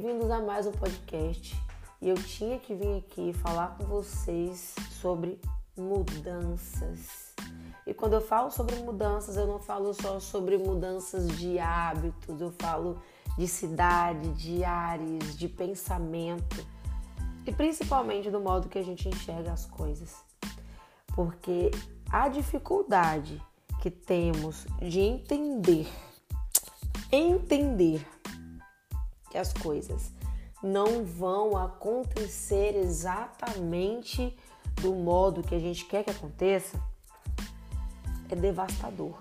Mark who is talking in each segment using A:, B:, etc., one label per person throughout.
A: bem-vindos a mais um podcast. E eu tinha que vir aqui falar com vocês sobre mudanças. E quando eu falo sobre mudanças, eu não falo só sobre mudanças de hábitos, eu falo de cidade, de áreas, de pensamento e principalmente do modo que a gente enxerga as coisas. Porque a dificuldade que temos de entender, entender que as coisas não vão acontecer exatamente do modo que a gente quer que aconteça, é devastador.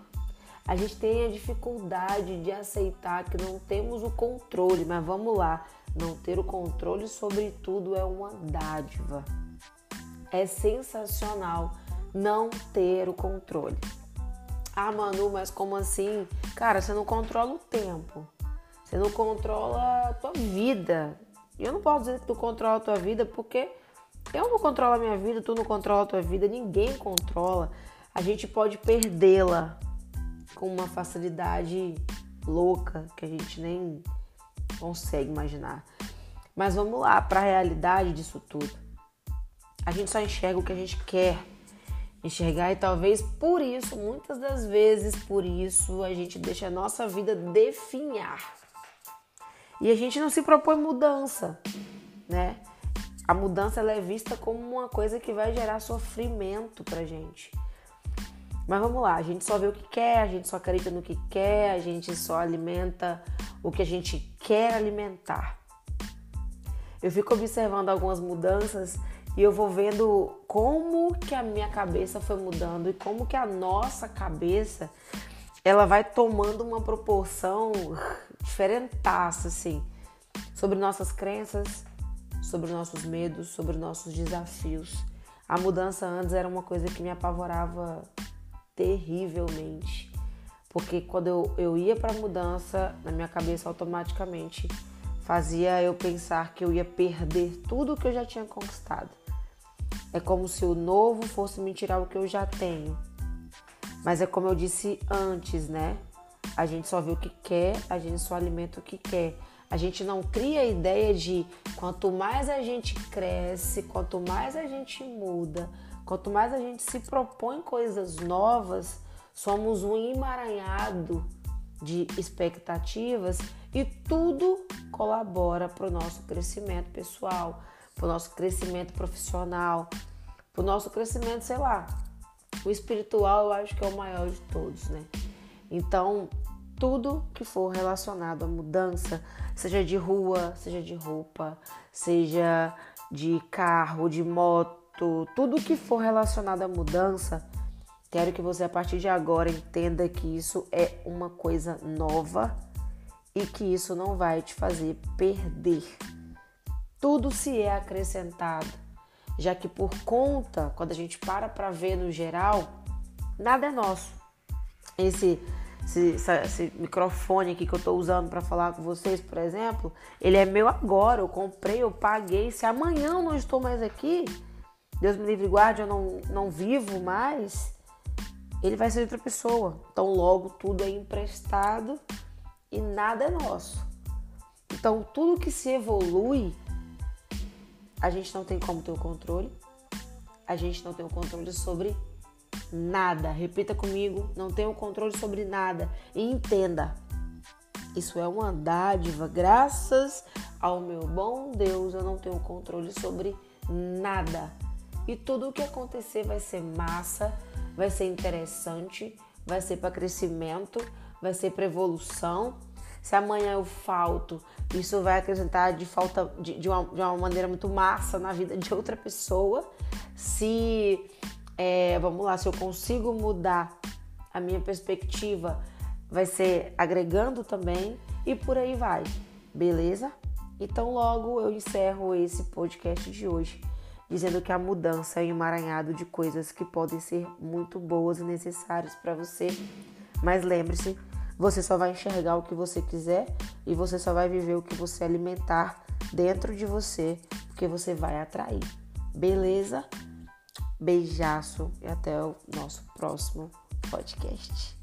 A: A gente tem a dificuldade de aceitar que não temos o controle, mas vamos lá, não ter o controle sobre tudo é uma dádiva. É sensacional não ter o controle. Ah, Manu, mas como assim? Cara, você não controla o tempo. Você não controla a tua vida. E eu não posso dizer que tu controla a tua vida porque eu não controlo a minha vida, tu não controla a tua vida, ninguém controla. A gente pode perdê-la com uma facilidade louca que a gente nem consegue imaginar. Mas vamos lá para a realidade disso tudo. A gente só enxerga o que a gente quer enxergar e talvez por isso, muitas das vezes por isso, a gente deixa a nossa vida definhar. E a gente não se propõe mudança, né? A mudança é vista como uma coisa que vai gerar sofrimento pra gente. Mas vamos lá, a gente só vê o que quer, a gente só acredita no que quer, a gente só alimenta o que a gente quer alimentar. Eu fico observando algumas mudanças e eu vou vendo como que a minha cabeça foi mudando e como que a nossa cabeça ela vai tomando uma proporção diferentaça, assim, sobre nossas crenças, sobre nossos medos, sobre nossos desafios. A mudança antes era uma coisa que me apavorava terrivelmente, porque quando eu, eu ia para a mudança, na minha cabeça automaticamente fazia eu pensar que eu ia perder tudo que eu já tinha conquistado. É como se o novo fosse me tirar o que eu já tenho. Mas é como eu disse antes, né? A gente só vê o que quer, a gente só alimenta o que quer. A gente não cria a ideia de quanto mais a gente cresce, quanto mais a gente muda, quanto mais a gente se propõe coisas novas, somos um emaranhado de expectativas e tudo colabora para o nosso crescimento pessoal, para o nosso crescimento profissional, para o nosso crescimento, sei lá. O espiritual eu acho que é o maior de todos, né? Então, tudo que for relacionado à mudança, seja de rua, seja de roupa, seja de carro, de moto, tudo que for relacionado à mudança, quero que você a partir de agora entenda que isso é uma coisa nova e que isso não vai te fazer perder. Tudo se é acrescentado, já que por conta, quando a gente para para ver no geral, nada é nosso. Esse esse, esse, microfone aqui que eu estou usando para falar com vocês, por exemplo, ele é meu agora. Eu comprei, eu paguei. Se amanhã eu não estou mais aqui, Deus me livre guarde, eu não, não vivo mais, ele vai ser outra pessoa. Então, logo, tudo é emprestado e nada é nosso. Então, tudo que se evolui, a gente não tem como ter o controle, a gente não tem o controle sobre nada. Repita comigo, não tenho controle sobre nada. E entenda, isso é uma dádiva. Graças ao meu bom Deus, eu não tenho controle sobre nada. E tudo o que acontecer vai ser massa, vai ser interessante, vai ser para crescimento, vai ser para evolução. Se amanhã eu falto, isso vai acrescentar de falta de, de, uma, de uma maneira muito massa na vida de outra pessoa. Se é, vamos lá, se eu consigo mudar a minha perspectiva, vai ser agregando também e por aí vai, beleza? Então, logo eu encerro esse podcast de hoje dizendo que a mudança é um emaranhado de coisas que podem ser muito boas e necessárias para você, mas lembre-se, você só vai enxergar o que você quiser e você só vai viver o que você alimentar dentro de você, porque você vai atrair. Beleza? Beijaço e até o nosso próximo podcast.